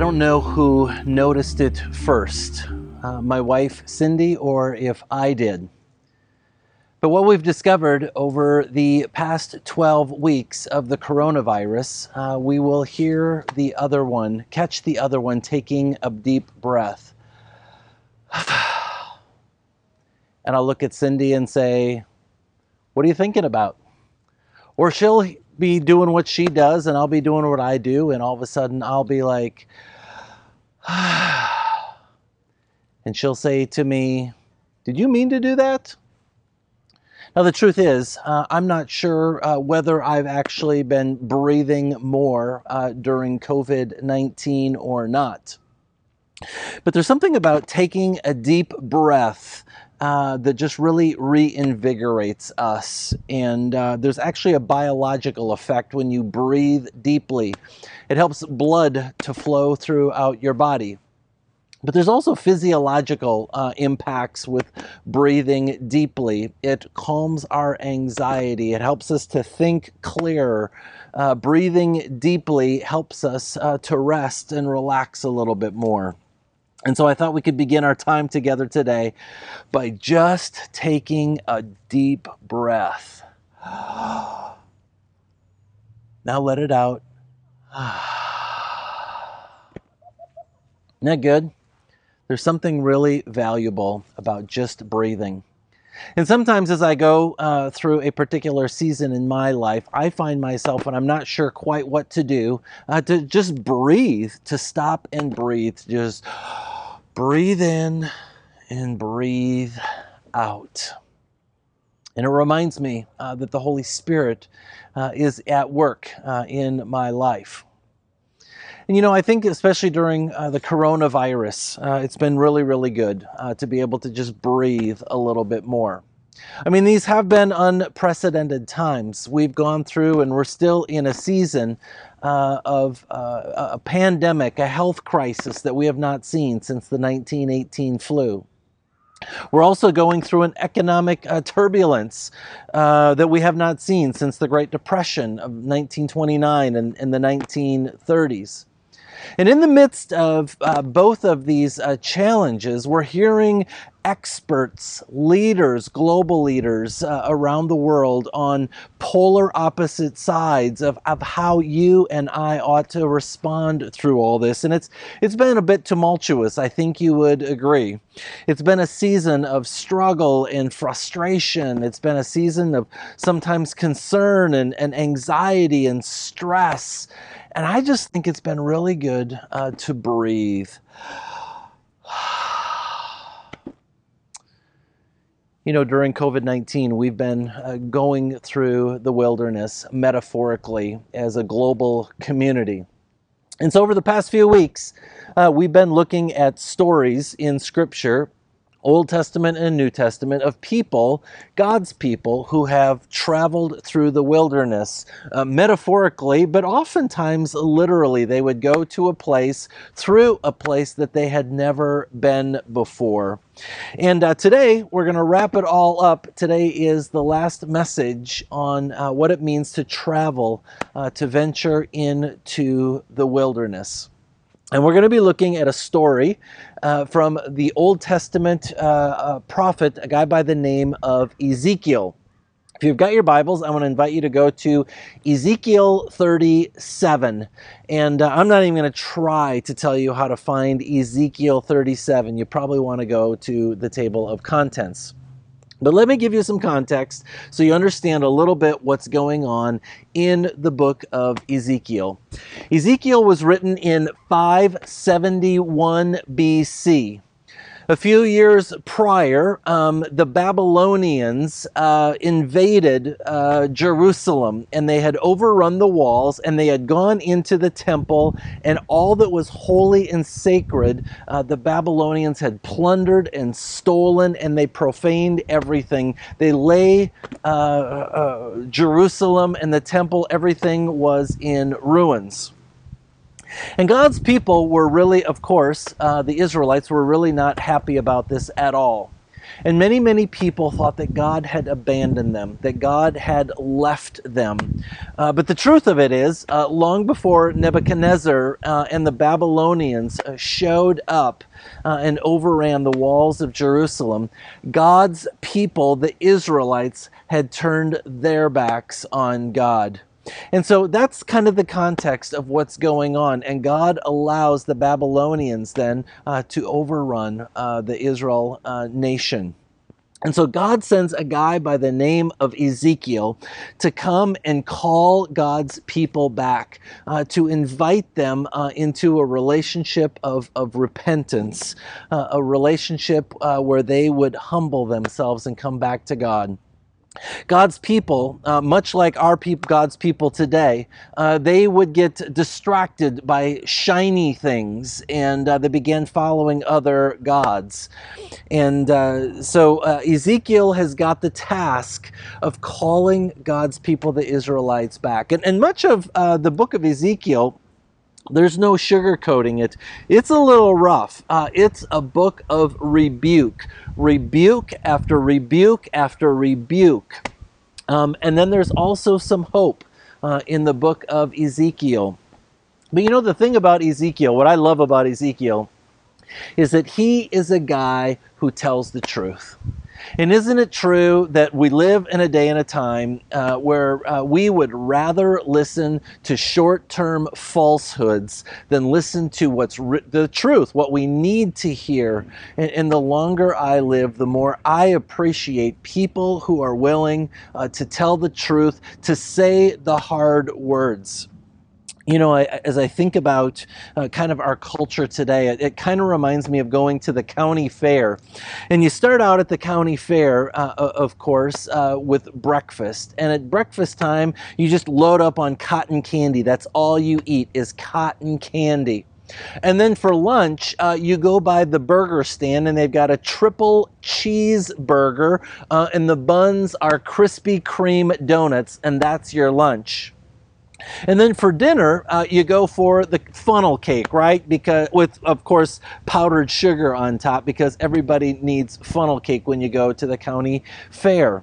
I don't know who noticed it first, uh, my wife Cindy, or if I did. But what we've discovered over the past 12 weeks of the coronavirus, uh, we will hear the other one, catch the other one taking a deep breath. and I'll look at Cindy and say, What are you thinking about? Or she'll be doing what she does and I'll be doing what I do, and all of a sudden I'll be like, and she'll say to me, Did you mean to do that? Now, the truth is, uh, I'm not sure uh, whether I've actually been breathing more uh, during COVID 19 or not. But there's something about taking a deep breath uh, that just really reinvigorates us. And uh, there's actually a biological effect when you breathe deeply. It helps blood to flow throughout your body. But there's also physiological uh, impacts with breathing deeply. It calms our anxiety, it helps us to think clearer. Uh, breathing deeply helps us uh, to rest and relax a little bit more. And so I thought we could begin our time together today by just taking a deep breath. Now let it out. Isn't that good? There's something really valuable about just breathing. And sometimes, as I go uh, through a particular season in my life, I find myself when I'm not sure quite what to do, uh, to just breathe, to stop and breathe, just breathe in and breathe out. And it reminds me uh, that the Holy Spirit uh, is at work uh, in my life. And you know, I think especially during uh, the coronavirus, uh, it's been really, really good uh, to be able to just breathe a little bit more. I mean, these have been unprecedented times. We've gone through, and we're still in a season uh, of uh, a pandemic, a health crisis that we have not seen since the 1918 flu. We're also going through an economic uh, turbulence uh, that we have not seen since the Great Depression of 1929 and, and the 1930s. And in the midst of uh, both of these uh, challenges, we're hearing experts, leaders, global leaders uh, around the world on polar opposite sides of, of how you and I ought to respond through all this. And it's it's been a bit tumultuous, I think you would agree. It's been a season of struggle and frustration. It's been a season of sometimes concern and, and anxiety and stress. And I just think it's been really good uh, to breathe. You know, during COVID 19, we've been uh, going through the wilderness metaphorically as a global community. And so, over the past few weeks, uh, we've been looking at stories in Scripture Old Testament and New Testament of people, God's people, who have traveled through the wilderness, uh, metaphorically, but oftentimes literally. They would go to a place, through a place that they had never been before. And uh, today, we're going to wrap it all up. Today is the last message on uh, what it means to travel, uh, to venture into the wilderness. And we're going to be looking at a story uh, from the Old Testament uh, uh, prophet, a guy by the name of Ezekiel. If you've got your Bibles, I want to invite you to go to Ezekiel 37. And uh, I'm not even going to try to tell you how to find Ezekiel 37. You probably want to go to the table of contents. But let me give you some context so you understand a little bit what's going on in the book of Ezekiel. Ezekiel was written in 571 BC. A few years prior, um, the Babylonians uh, invaded uh, Jerusalem and they had overrun the walls and they had gone into the temple and all that was holy and sacred, uh, the Babylonians had plundered and stolen and they profaned everything. They lay uh, uh, Jerusalem and the temple, everything was in ruins. And God's people were really, of course, uh, the Israelites were really not happy about this at all. And many, many people thought that God had abandoned them, that God had left them. Uh, but the truth of it is, uh, long before Nebuchadnezzar uh, and the Babylonians uh, showed up uh, and overran the walls of Jerusalem, God's people, the Israelites, had turned their backs on God. And so that's kind of the context of what's going on. And God allows the Babylonians then uh, to overrun uh, the Israel uh, nation. And so God sends a guy by the name of Ezekiel to come and call God's people back, uh, to invite them uh, into a relationship of, of repentance, uh, a relationship uh, where they would humble themselves and come back to God. God's people, uh, much like our people, God's people today, uh, they would get distracted by shiny things and uh, they began following other gods. And uh, so uh, Ezekiel has got the task of calling God's people, the Israelites, back. And, and much of uh, the book of Ezekiel there's no sugarcoating it. It's a little rough. Uh, it's a book of rebuke, rebuke after rebuke after rebuke. Um, and then there's also some hope uh, in the book of Ezekiel. But you know, the thing about Ezekiel, what I love about Ezekiel, is that he is a guy who tells the truth. And isn't it true that we live in a day and a time uh, where uh, we would rather listen to short term falsehoods than listen to what's ri- the truth, what we need to hear? And, and, the longer I live, the more I appreciate people who are willing uh, to tell the truth, to say the hard words you know, I, as I think about uh, kind of our culture today, it, it kind of reminds me of going to the county fair. And you start out at the county fair, uh, of course, uh, with breakfast. And at breakfast time, you just load up on cotton candy. That's all you eat is cotton candy. And then for lunch, uh, you go by the burger stand and they've got a triple cheeseburger, uh, and the buns are Krispy Kreme donuts, and that's your lunch. And then for dinner, uh, you go for the funnel cake, right? Because with, of course, powdered sugar on top, because everybody needs funnel cake when you go to the county fair.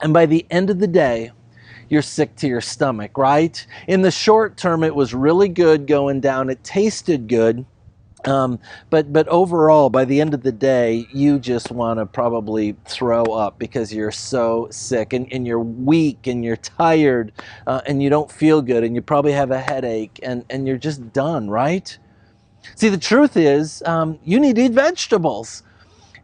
And by the end of the day, you're sick to your stomach, right? In the short term, it was really good going down. It tasted good. Um, but but overall, by the end of the day, you just want to probably throw up because you're so sick and, and you're weak and you're tired uh, and you don't feel good and you probably have a headache and, and you're just done, right? See, the truth is, um, you need to eat vegetables.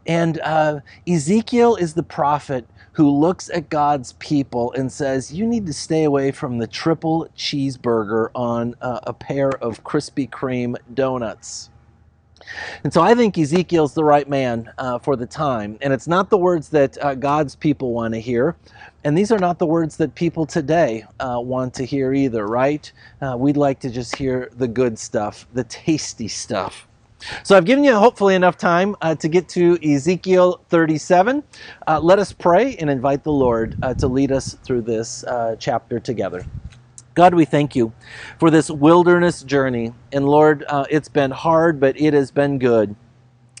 And uh, Ezekiel is the prophet who looks at God's people and says, You need to stay away from the triple cheeseburger on uh, a pair of Krispy Kreme donuts. And so I think Ezekiel's the right man uh, for the time. And it's not the words that uh, God's people want to hear. And these are not the words that people today uh, want to hear either, right? Uh, we'd like to just hear the good stuff, the tasty stuff. So I've given you hopefully enough time uh, to get to Ezekiel 37. Uh, let us pray and invite the Lord to lead us through this chapter together. God, we thank you for this wilderness journey. And Lord, uh, it's been hard, but it has been good.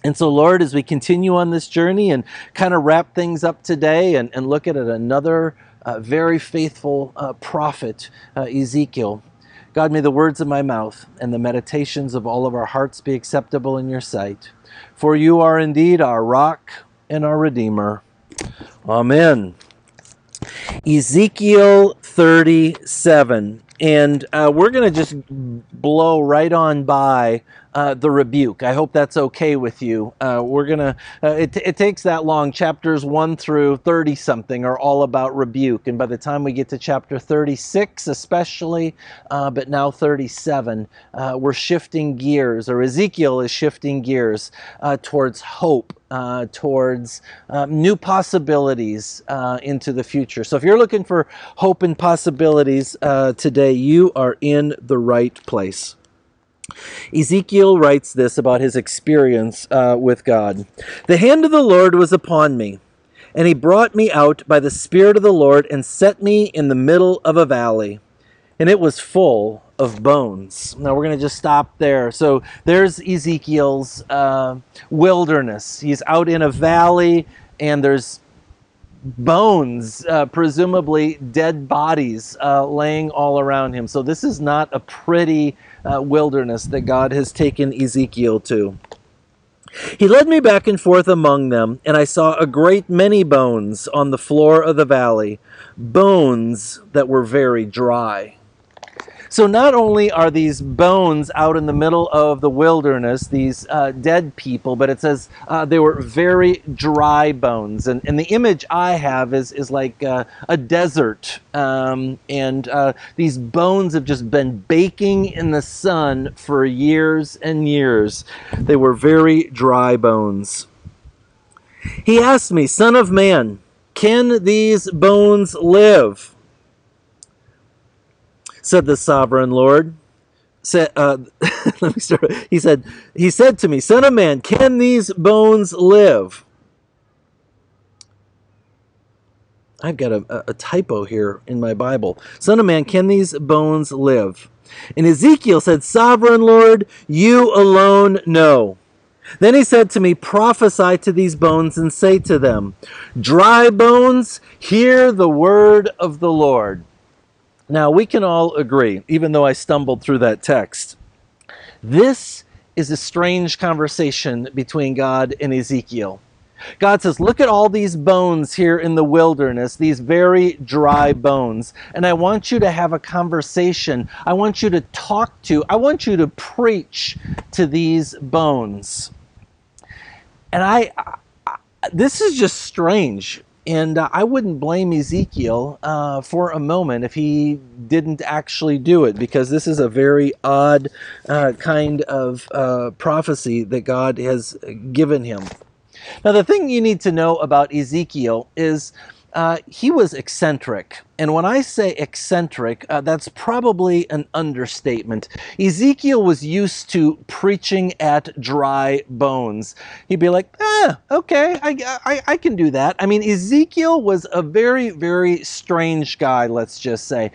And so, Lord, as we continue on this journey and kind of wrap things up today and, and look at it, another uh, very faithful uh, prophet, uh, Ezekiel, God, may the words of my mouth and the meditations of all of our hearts be acceptable in your sight. For you are indeed our rock and our Redeemer. Amen. Ezekiel 37. And uh, we're going to just blow right on by uh, the rebuke. I hope that's okay with you. Uh, we're to, uh, it, it takes that long. Chapters 1 through 30 something are all about rebuke. And by the time we get to chapter 36, especially, uh, but now 37, uh, we're shifting gears, or Ezekiel is shifting gears towards hope uh, towards um, new possibilities uh, into the future. So, if you're looking for hope and possibilities uh, today, you are in the right place. Ezekiel writes this about his experience uh, with God The hand of the Lord was upon me, and he brought me out by the Spirit of the Lord and set me in the middle of a valley. and it was full of bones. Now we're going to just stop there. So there's Ezekiel's uh, wilderness. He's out in a valley, and there's bones, uh, presumably dead bodies, uh, laying all around him. So this is not a pretty uh, wilderness that God has taken Ezekiel to. He led me back and forth among them, and I saw a great many bones on the floor of the valley, bones that were very dry. So not only are these bones out in the middle of the wilderness, these uh, dead people, but it says uh, they were very dry bones. And, and the image I have is, is like uh, a desert. Um, and uh, these bones have just been baking in the sun for years and years. They were very dry bones. He asked me, Son of man, can these bones live? Said the sovereign Lord. Said, uh, let me start. He said, He said to me, Son of man, can these bones live? I've got a, a typo here in my Bible. Son of man, can these bones live? And Ezekiel said, Sovereign Lord, you alone know. Then he said to me, Prophesy to these bones and say to them, Dry bones, hear the word of the Lord. Now, we can all agree, even though I stumbled through that text, this is a strange conversation between God and Ezekiel. God says, Look at all these bones here in the wilderness, these very dry bones. And I want you to have a conversation. I want you to talk to, I want you to preach to these bones. And I, I this is just strange and uh, I wouldn't blame Ezekiel uh, for a moment if he didn't actually do it, because this is a very odd uh, kind of uh, prophecy that God has given him. Now, the thing you need to know about Ezekiel is uh, he was eccentric. And when I say eccentric, uh, that's probably an understatement. Ezekiel was used to preaching at dry bones. He'd be like, ah, okay, I, I, I can do that. I mean, Ezekiel was a very, very strange guy, let's just say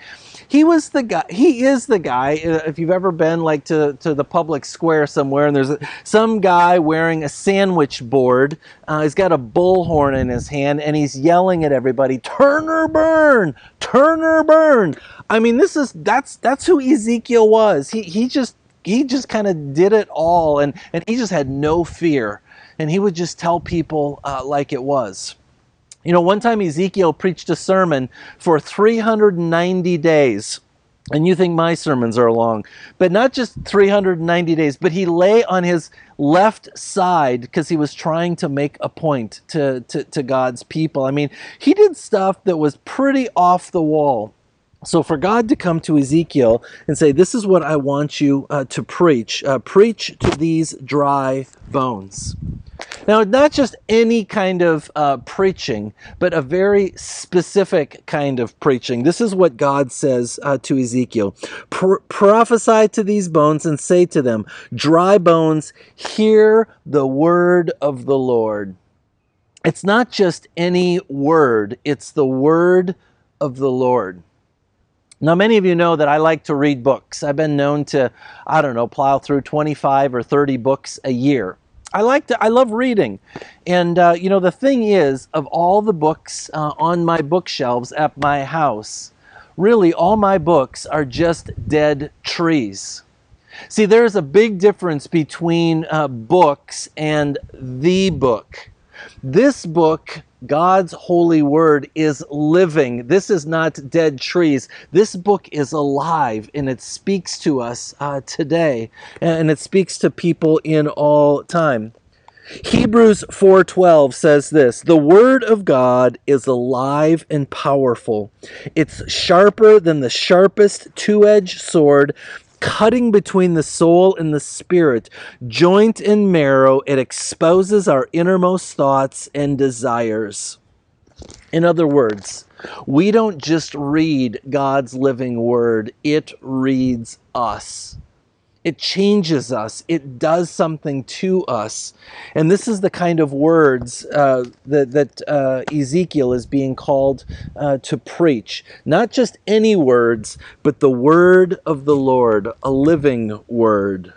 he was the guy he is the guy uh, if you've ever been like to, to the public square somewhere and there's some guy wearing a sandwich board uh, he's got a bullhorn in his hand and he's yelling at everybody turn or burn turn or burn i mean this is that's that's who ezekiel was. He he just he just kind of did it all and and he just had no fear. And he would just tell people uh, like it was. You know, one time Ezekiel preached a sermon for 390 days. And you think my sermons are long, but not just 390 days, but he lay on his left side because he was trying to make a point to, to, to God's people. I mean, he did stuff that was pretty off the wall. So, for God to come to Ezekiel and say, This is what I want you uh, to preach, uh, preach to these dry bones. Now, not just any kind of uh, preaching, but a very specific kind of preaching. This is what God says uh, to Ezekiel Pro- Prophesy to these bones and say to them, Dry bones, hear the word of the Lord. It's not just any word, it's the word of the Lord. Now, many of you know that I like to read books. I've been known to, I don't know, plow through 25 or 30 books a year. I like to. I love reading, and uh, you know the thing is, of all the books uh, on my bookshelves at my house, really all my books are just dead trees. See, there's a big difference between uh, books and the book. This book God's holy word is living. This is not dead trees. This book is alive and it speaks to us uh, today and it speaks to people in all time. Hebrews 4:12 says this, "The word of God is alive and powerful. It's sharper than the sharpest two-edged sword, cutting between the soul and the spirit, joint and marrow. It exposes our innermost thoughts and desires. In other words, we don't just read God's living word, it reads us. It changes us. It does something to us. And this is the kind of words uh, that, that uh, Ezekiel is being called uh, to preach. Not just any words, but the word of the Lord, a living word.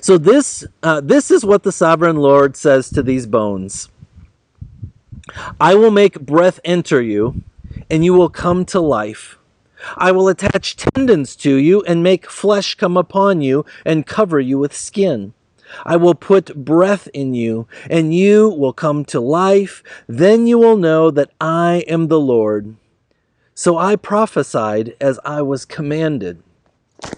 So this uh, this is what the sovereign Lord says to these bones. I will make breath enter you, and you will come to life. I will attach tendons to you and make flesh come upon you and cover you with skin. I will put breath in you, and you will come to life. Then you will know that I am the Lord. So I prophesied as I was commanded.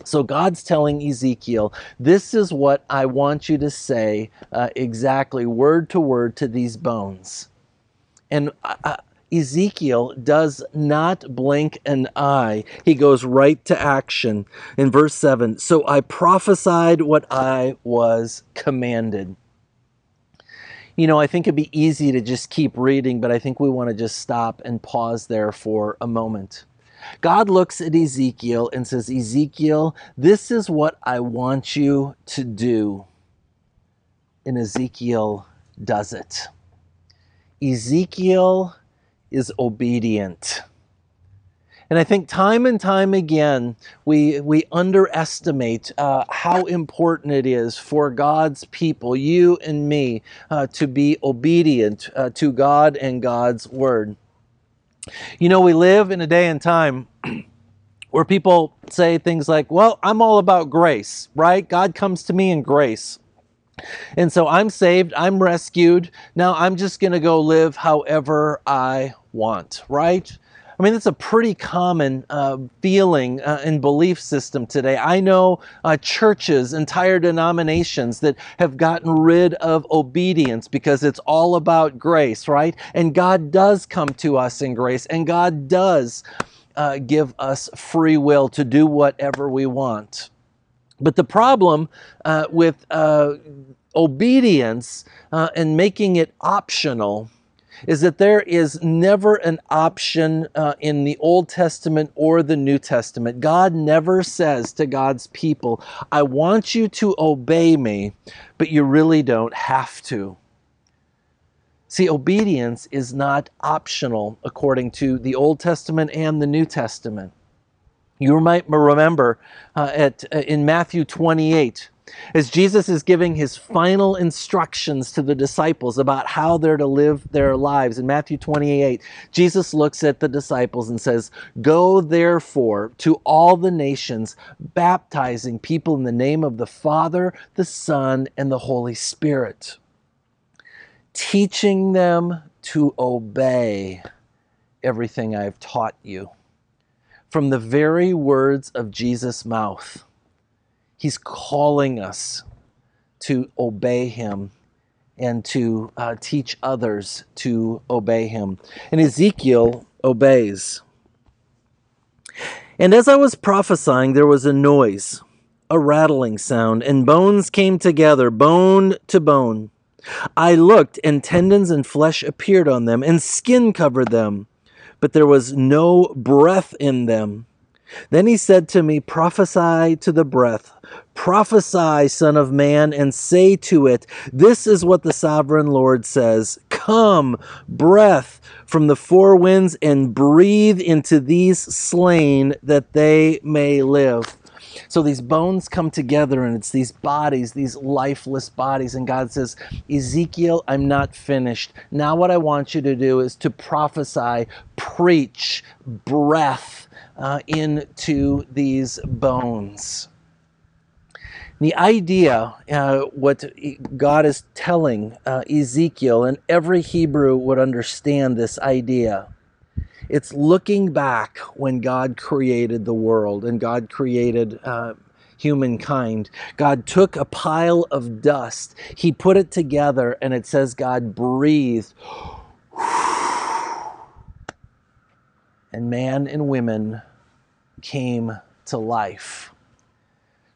So God's telling Ezekiel, this is what I want you to say uh, exactly, word to word, to these bones. And uh, Ezekiel does not blink an eye. He goes right to action. In verse 7 So I prophesied what I was commanded. You know, I think it'd be easy to just keep reading, but I think we want to just stop and pause there for a moment. God looks at Ezekiel and says, Ezekiel, this is what I want you to do. And Ezekiel does it. Ezekiel is obedient. And I think time and time again, we, we underestimate uh, how important it is for God's people, you and me, uh, to be obedient uh, to God and God's word. You know, we live in a day and time where people say things like, well, I'm all about grace, right? God comes to me in grace. And so I'm saved, I'm rescued. Now I'm just going to go live however I want, right? I mean, that's a pretty common uh, feeling uh, and belief system today. I know uh, churches, entire denominations that have gotten rid of obedience because it's all about grace, right? And God does come to us in grace, and God does uh, give us free will to do whatever we want. But the problem uh, with uh, obedience and making it optional is that there is never an option uh, in the Old Testament or the New Testament. God never says to God's people, I want you to obey me, but you really don't have to. See, obedience is not optional according to the Old Testament and the New Testament. You might remember uh, at, uh, in Matthew 28, as Jesus is giving his final instructions to the disciples about how they're to live their lives. In Matthew 28, Jesus looks at the disciples and says, Go therefore to all the nations, baptizing people in the name of the Father, the Son, and the Holy Spirit, teaching them to obey everything I've taught you from the very words of Jesus' mouth. He's calling us to obey him and to uh, teach others to obey him. And Ezekiel obeys. And as I was prophesying, there was a noise, a rattling sound, and bones came together, bone to bone. I looked, and tendons and flesh appeared on them, and skin covered them but there was no breath in them. Then he said to me, Prophesy to the breath, prophesy, Son of Man, and say to it, This is what the sovereign Lord says Come, breath from the four winds, and breathe into these slain that they may live. So these bones come together and it's these bodies, these lifeless bodies. And God says, Ezekiel, I'm not finished. Now, what I want you to do is to prophesy, preach breath uh, into these bones. The idea, uh, what God is telling uh, Ezekiel, and every Hebrew would understand this idea it's looking back when God created the world and God created uh, humankind. God took a pile of dust, He put it together, and it says God breathed. And man and women came to life.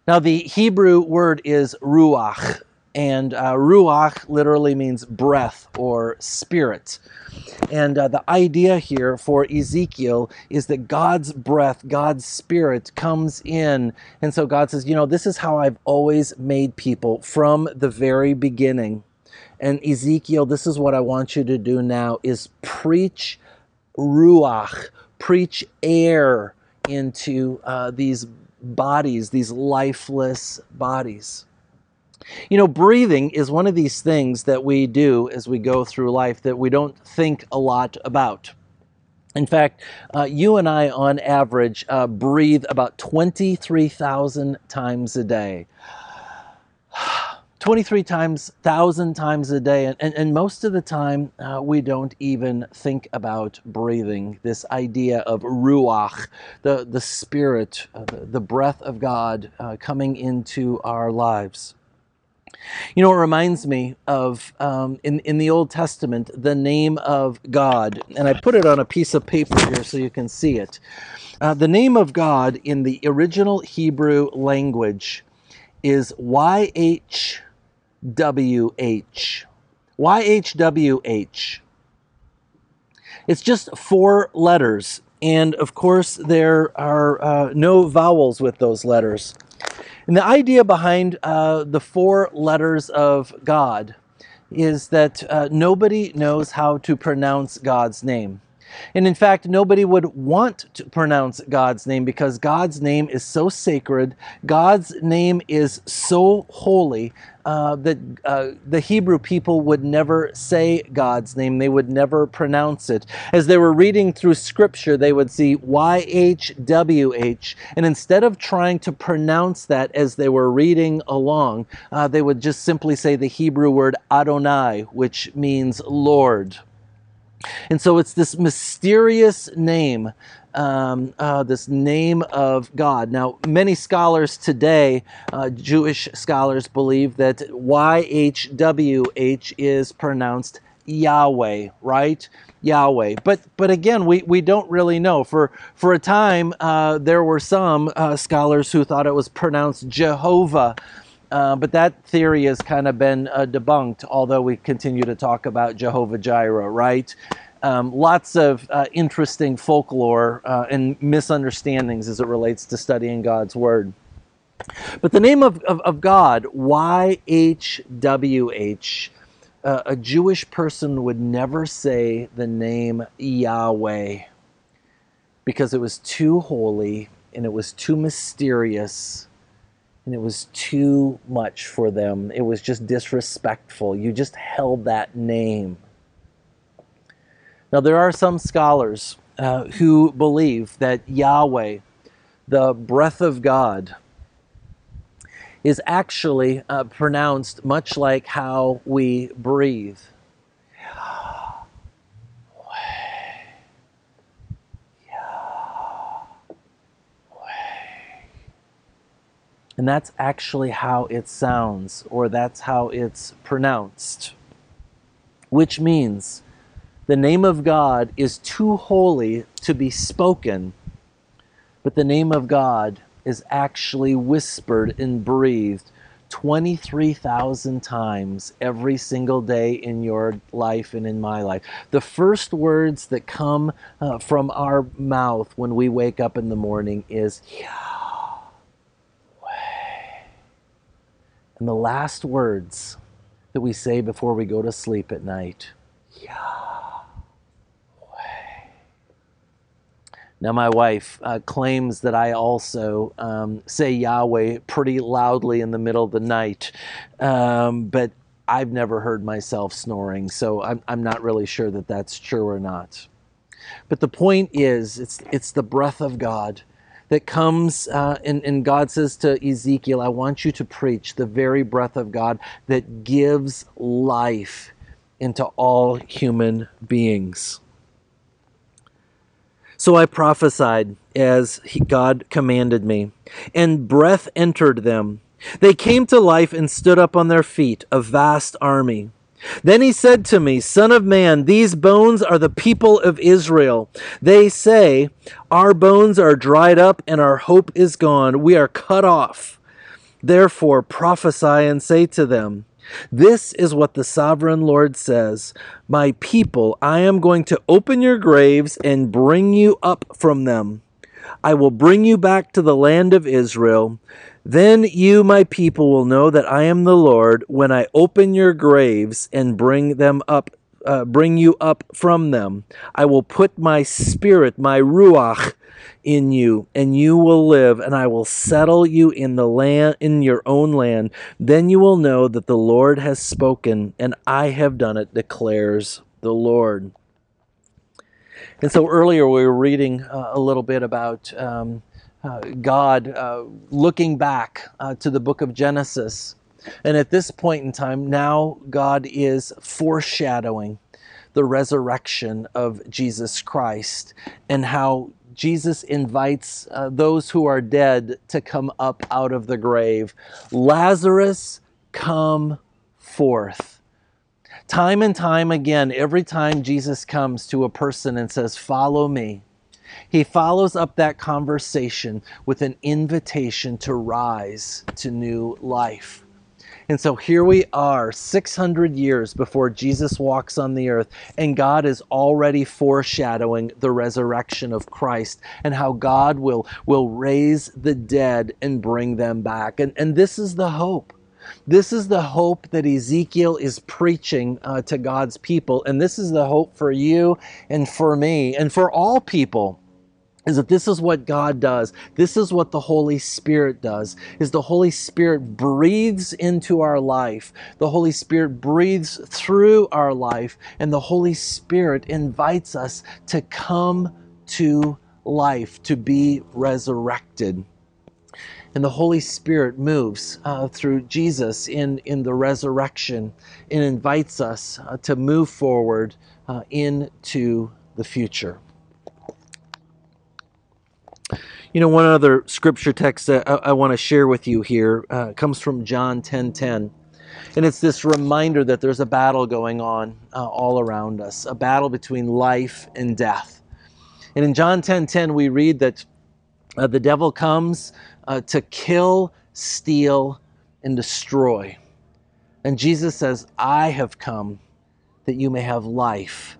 Now, the Hebrew word is ruach, and uh, ruach literally means breath or spirit. And uh, the idea here for Ezekiel is that God's breath, God's spirit comes in. And so God says, You know, this is how I've always made people from the very beginning. And Ezekiel, this is what I want you to do now is preach ruach, preach air into uh, these bodies, these lifeless bodies. You know, breathing is one of these things that we do as we go through life that we don't think a lot about. In fact, uh, you and I, on average, uh, breathe about 23,000 times a day. 23 times, 1,000 times a day. And, and, and, most of the time, uh, we don't even think about breathing. This idea of ruach, the, the spirit, uh, the, the, breath of God uh, coming into our lives. You know, it reminds me of um, in, in the Old Testament, the name of God. And I put it on a piece of paper here so you can see it. Uh, the name of God in the original Hebrew language is YHWH. YHWH. It's just four letters. And of course, there are uh, no vowels with those letters. And the idea behind uh, the four letters of God is that uh, nobody knows how to pronounce God's name. And in fact, nobody would want to pronounce God's name because God's name is so sacred, God's name is so holy uh, that uh, the Hebrew people would never say God's name. They would never pronounce it. As they were reading through scripture, they would see YHWH, and instead of trying to pronounce that as they were reading along, uh, they would just simply say the Hebrew word Adonai, which means Lord. And so it's this mysterious name, um, uh, this name of God. Now, many scholars today, uh, Jewish scholars, believe that YHWH is pronounced Yahweh, right? Yahweh. But but again, we, we don't really know. For for a time, uh, there were some uh, scholars who thought it was pronounced Jehovah. Uh, but that theory has kind of been uh, debunked, although we continue to talk about Jehovah Jireh, right? Um, lots of uh, interesting folklore uh, and misunderstandings as it relates to studying God's Word. But the name of, of, of God, YHWH, uh, a Jewish person would never say the name Yahweh because it was too holy and it was too mysterious and it was too much for them. It was just disrespectful. You just held that name. Now, there are some scholars uh, who believe that Yahweh, the breath of God, is actually uh, pronounced much like how we breathe. And that's actually how it sounds, or that's how it's pronounced. Which means the name of God is too holy to be spoken, but the name of God is actually whispered and breathed 23,000 times every single day in your life and in my life. The first words that come uh, from our mouth when we wake up in the morning is. And the last words that we say before we go to sleep at night Yahweh. Now, my wife uh, claims that I also um, say Yahweh pretty loudly in the middle of the night, um, but I've never heard myself snoring, so I'm, I'm not really sure that that's true or not. But the point is, it's, it's the breath of God that comes, uh, and, and God says to Ezekiel, I want you to preach the very breath of God that gives life into all human beings. So I prophesied as God commanded me, and breath entered them. They came to life and stood up on their feet, a vast army. Then he said to me, Son of man, these bones are the people of Israel. They say, Our bones are dried up and our hope is gone. We are cut off. Therefore prophesy and say to them, This is what the sovereign Lord says My people, I am going to open your graves and bring you up from them. I will bring you back to the land of Israel. Then you, my people, will know that I am the Lord when I open your graves and bring them up uh, bring you up from them. I will put my spirit, my ruach, in you, and you will live, and I will settle you in the land, in your own land. Then you will know that the Lord has spoken, and I have done it, declares the Lord. And so earlier we were reading uh, a little bit about um, uh, God uh, looking back uh, to the book of Genesis and at this point in time, now God is foreshadowing the resurrection of Jesus Christ and how Jesus invites uh, those who are dead to come up out of the grave. Lazarus, come forth. Time and time again, every time Jesus comes to a person and says, Follow me, he follows up that conversation with an invitation to rise to new life. And so here we are, 600 years before Jesus walks on the earth, and God is already foreshadowing the resurrection of Christ and how God will, will raise the dead and bring them back. And, and this is the hope. This is the hope that Ezekiel is preaching uh, to God's people. And this is the hope for you and for me and for all people is that this is what God does. This is what the Holy Spirit does. Is the Holy Spirit breathes into our life. The Holy Spirit breathes through our life and the Holy Spirit invites us to come to life, to be resurrected. And the Holy Spirit moves uh, through Jesus in, in the resurrection and invites us uh, to move forward uh, into the future. You know, one other scripture text that I, I want to share with you here uh, comes from John 10 10. And it's this reminder that there's a battle going on uh, all around us, a battle between life and death. And in John 10 10, we read that uh, the devil comes uh, to kill, steal, and destroy. And Jesus says, I have come that you may have life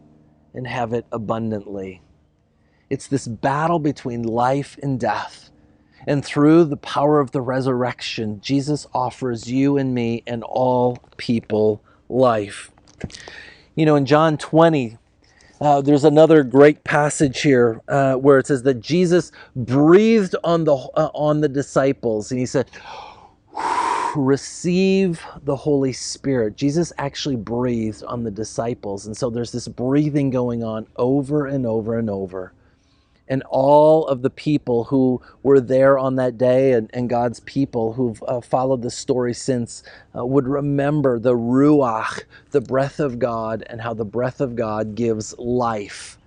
and have it abundantly. It's this battle between life and death. And through the power of the resurrection, Jesus offers you and me and all people life. You know, in John 20, uh, there's another great passage here uh, where it says that Jesus breathed on the uh, on the disciples, and he said, "Receive the Holy Spirit." Jesus actually breathed on the disciples, and so there's this breathing going on over and over and over and all of the people who were there on that day and, and God's people who've uh, followed the story since uh, would remember the Ruach, the breath of God, and how the breath of God gives life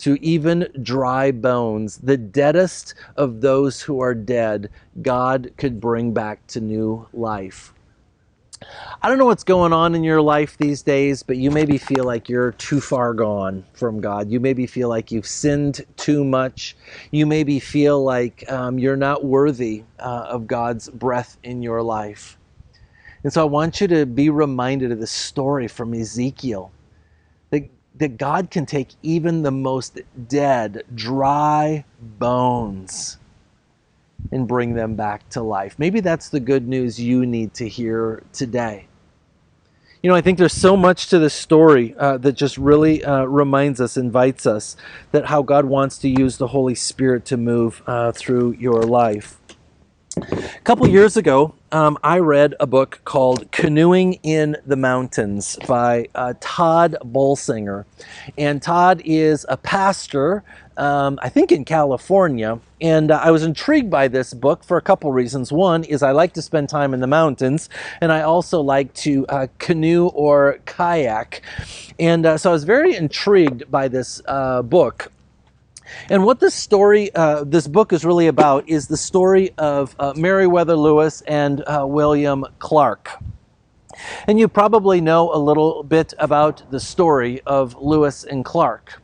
to even dry bones, the deadest of those who are dead, God could bring back to new life. I don't know what's going on in your life these days, but you maybe feel like you're too far gone from God. You maybe feel like you've sinned too much. You maybe feel like um, you're not worthy uh, of God's breath in your life. And so I want you to be reminded of the story from Ezekiel that, that God can take even the most dead, dry bones and bring them back to life. Maybe that's the good news you need to hear today. You know, I think there's so much to this story uh, that just really uh, reminds us, invites us, that how God wants to use the Holy Spirit to move uh, through your life. A couple years ago, um, I read a book called Canoeing in the Mountains by uh, Tod Bolsinger. And Tod is a pastor, um, I think in California. And uh, I was intrigued by this book for a couple reasons. One is I like to spend time in the mountains, and I also like to uh, canoe or kayak. And uh, so I was very intrigued by this uh, book. And what this story, uh, this book is really about, is the story of uh, Meriwether Lewis and uh, William Clark. And you probably know a little bit about the story of Lewis and Clark.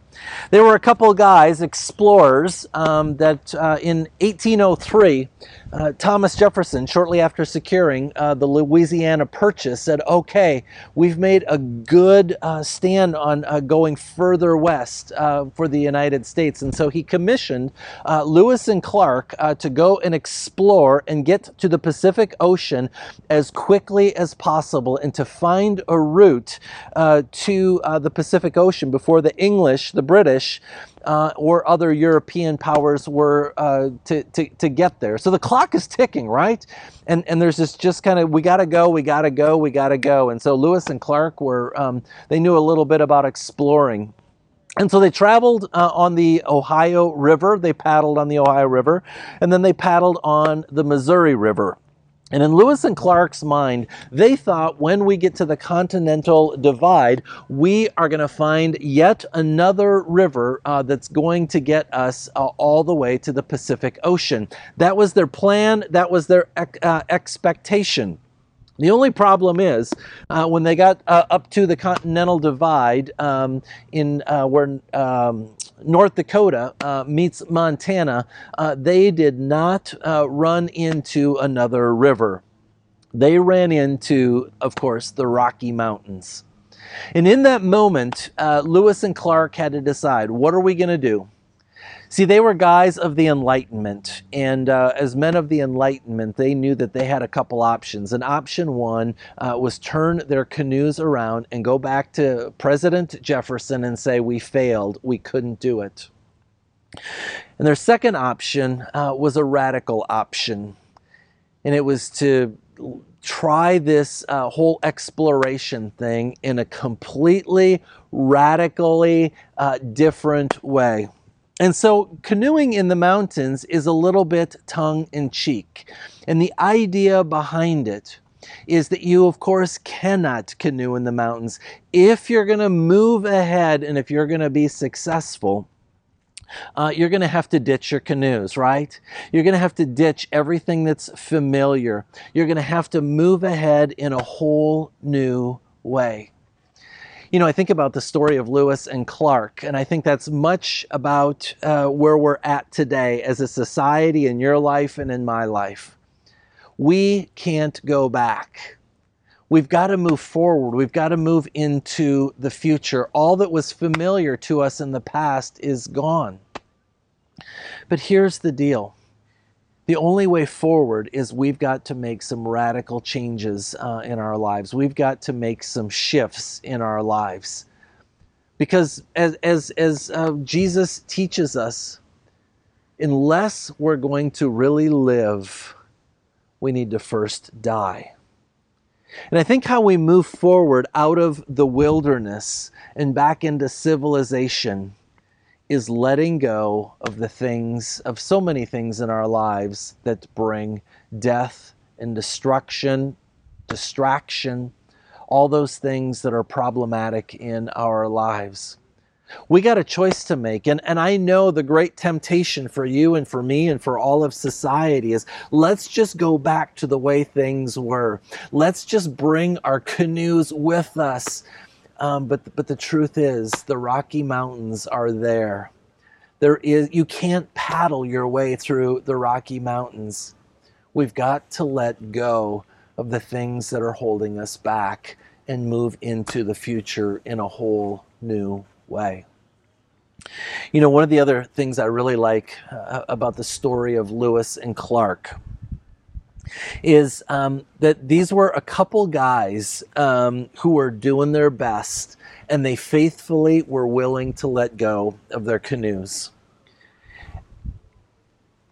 There were a couple guys, explorers, um, that uh, in 1803, uh, Thomas Jefferson, shortly after securing uh, the Louisiana Purchase, said, Okay, we've made a good uh, stand on uh, going further west uh, for the United States. And so he commissioned Lewis and Clark to go and explore and get to the Pacific Ocean as quickly as possible and to find a route to the Pacific Ocean before the English, the British, uh, or other European powers were uh, to, to, to get there. So the clock is ticking, right? And, and there's this just kind of, we got to go, we got to go, we got to go. And so Lewis and Clark were, um, they knew a little bit about exploring. And so they traveled uh, on the Ohio River, they paddled on the Ohio River, and then they paddled on the Missouri River. And in Lewis and Clark's mind, they thought when we get to the Continental Divide, we are going to find yet another river uh, that's going to get us uh, all the way to the Pacific Ocean. That was their plan, that was their uh, expectation. The only problem is uh, when they got uh, up to the Continental Divide um, in uh, where um, North Dakota uh, meets Montana, uh, they did not uh, run into another river. They ran into, of course, the Rocky Mountains. And in that moment, Lewis and Clark had to decide what are we going to do? See, they were guys of the Enlightenment, and uh, as men of the Enlightenment, they knew that they had a couple options. And option one uh, was turn their canoes around and go back to President Jefferson and say, We failed, we couldn't do it. And their second option uh, was a radical option, and it was to try this uh, whole exploration thing in a completely, radically uh, different way. And so, canoeing in the mountains is a little bit tongue in cheek. And the idea behind it is that you, of course, cannot canoe in the mountains. If you're going to move ahead and if you're going to be successful, uh, you're going to have to ditch your canoes, right? You're going to have to ditch everything that's familiar. You're going to have to move ahead in a whole new way you know, I think about the story of Lewis and Clark, and I think that's much about uh, where we're at today as a society in your life and in my life. We can't go back. We've got to move forward. We've got to move into the future. All that was familiar to us in the past is gone. But here's the deal the only way forward is we've got to make some radical changes uh, in our lives. We've got to make some shifts in our lives. Because as, as, as uh, Jesus teaches us, unless we're going to really live, we need to first die. And I think how we move forward out of the wilderness and back into civilization is letting go of the things, of so many things in our lives that bring death and destruction, distraction, all those things that are problematic in our lives. We got a choice to make. And, and I know the great temptation for you and for me and for all of society is let's just go back to the way things were. Let's just bring our canoes with us um, but but the truth is, the Rocky Mountains are there. There is you can't paddle your way through the Rocky Mountains. We've got to let go of the things that are holding us back and move into the future in a whole new way. You know, one of the other things I really like uh, about the story of Lewis and Clark is um, that these were a couple guys um, who were doing their best and they faithfully were willing to let go of their canoes.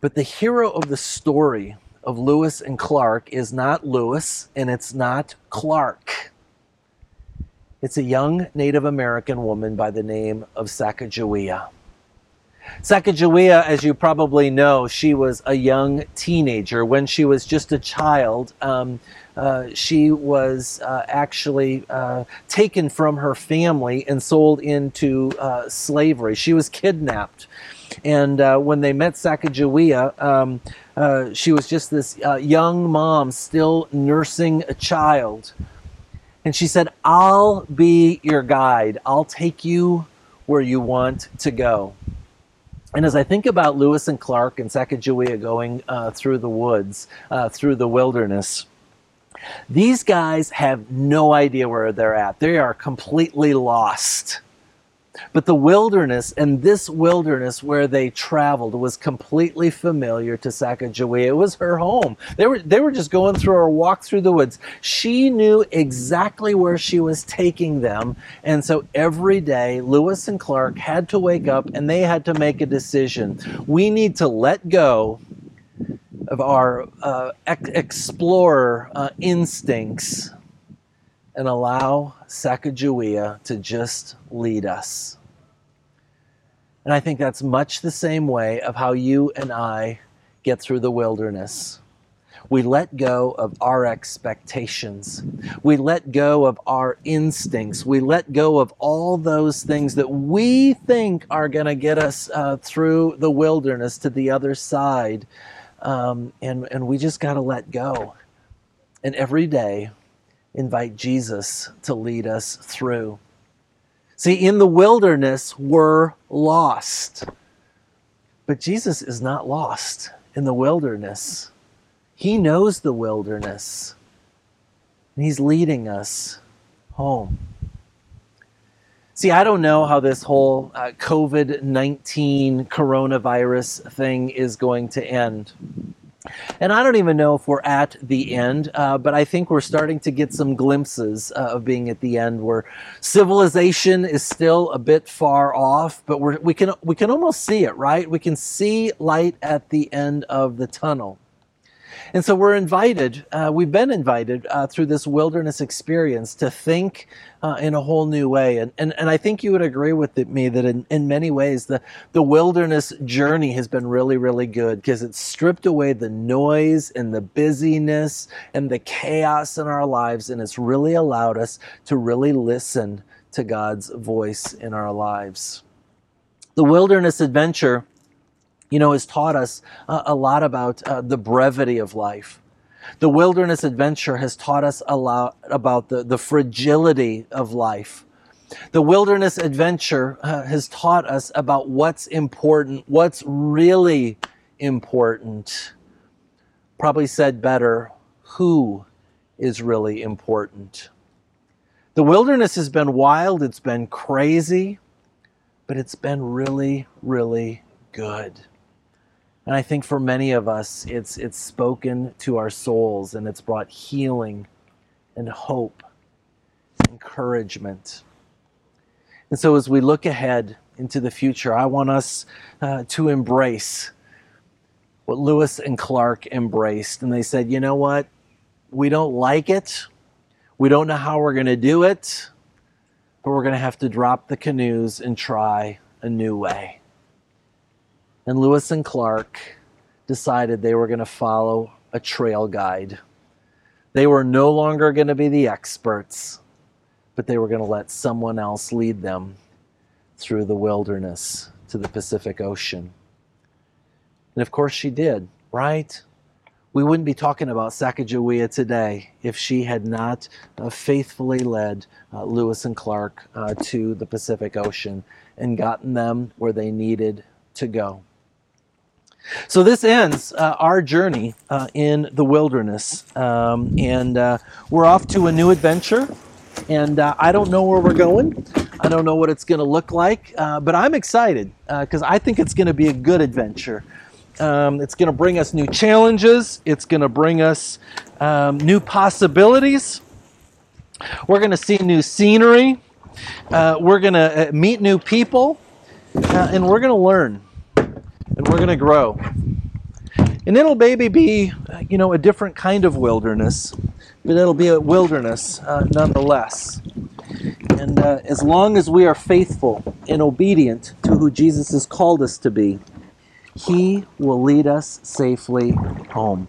But the hero of the story of Lewis and Clark is not Lewis and it's not Clark. It's a young Native American woman by the name of Sacagawea. Sacagawea, as you probably know, she was a young teenager. When she was just a child, um, uh, she was uh, actually uh, taken from her family and sold into uh, slavery. She was kidnapped. And uh, when they met Sacagawea, um, uh, she was just this young mom still nursing a child. And she said, I'll be your guide. I'll take you where you want to go. And as I think about Lewis and Clark and Sacagawea going uh, through the woods, uh, through the wilderness, these guys have no idea where they're at. They are completely lost. But the wilderness and this wilderness where they traveled was completely familiar to Sacagawea. It was her home. They were they were just going through her walk through the woods. She knew exactly where she was taking them, and so every day Lewis and Clark had to wake up and they had to make a decision. We need to let go of our uh, ex- explorer uh, instincts and allow Sacagawea to just lead us. And I think that's much the same way of how you and I get through the wilderness. We let go of our expectations. We let go of our instincts. We let go of all those things that we think are going to get us uh, through the wilderness to the other side. Um, and, and we just got to let go. And every day, invite Jesus to lead us through. See, in the wilderness, we're lost. But Jesus is not lost in the wilderness. He knows the wilderness. And He's leading us home. See, I don't know how this whole uh, COVID 19 coronavirus thing is going to end. And I don't even know if we're at the end, uh, but I think we're starting to get some glimpses uh, of being at the end where civilization is still a bit far off, but we, can, we can almost see it, right? We can see light at the end of the tunnel. And so we're invited, uh, we've been invited uh, through this wilderness experience to think uh, in a whole new way. And, and, and I think you would agree with me that in, in many ways, the, the wilderness journey has been really, really good because it's stripped away the noise and the busyness and the chaos in our lives. And it's really allowed us to really listen to God's voice in our lives. The wilderness adventure you know, has taught us uh, a lot about uh, the brevity of life. The wilderness adventure has taught us a lot about the, the fragility of life. The wilderness adventure uh, has taught us about what's important, what's really important. Probably said better, who is really important. The wilderness has been wild, it's been crazy, but it's been really, really good. And I think for many of us, it's, it's spoken to our souls and it's brought healing and hope, encouragement. And so as we look ahead into the future, I want us uh, to embrace what Lewis and Clark embraced. And they said, you know what? We don't like it. We don't know how we're going to do it, but we're going to have to drop the canoes and try a new way and Lewis and Clark decided they were going to follow a trail guide. They were no longer going to be the experts, but they were going to let someone else lead them through the wilderness to the Pacific Ocean. And of course, she did, right? We wouldn't be talking about Sacagawea today if she had not uh, faithfully led uh, Lewis and Clark uh, to the Pacific Ocean and gotten them where they needed to go. So this ends uh, our journey uh, in the wilderness, um, and uh, we're off to a new adventure. And uh, I don't know where we're going. I don't know what it's going to look like, uh, but I'm excited because uh, I think it's going to be a good adventure. Um, it's going to bring us new challenges. It's going to bring us um, new possibilities. We're going to see new scenery. we're going to meet new people, and we're going to learn we're going to grow. And it'll maybe be, you know, a different kind of wilderness, but it'll be a wilderness uh, nonetheless. And uh, as long as we are faithful and obedient to who Jesus has called us to be, He will lead us safely home.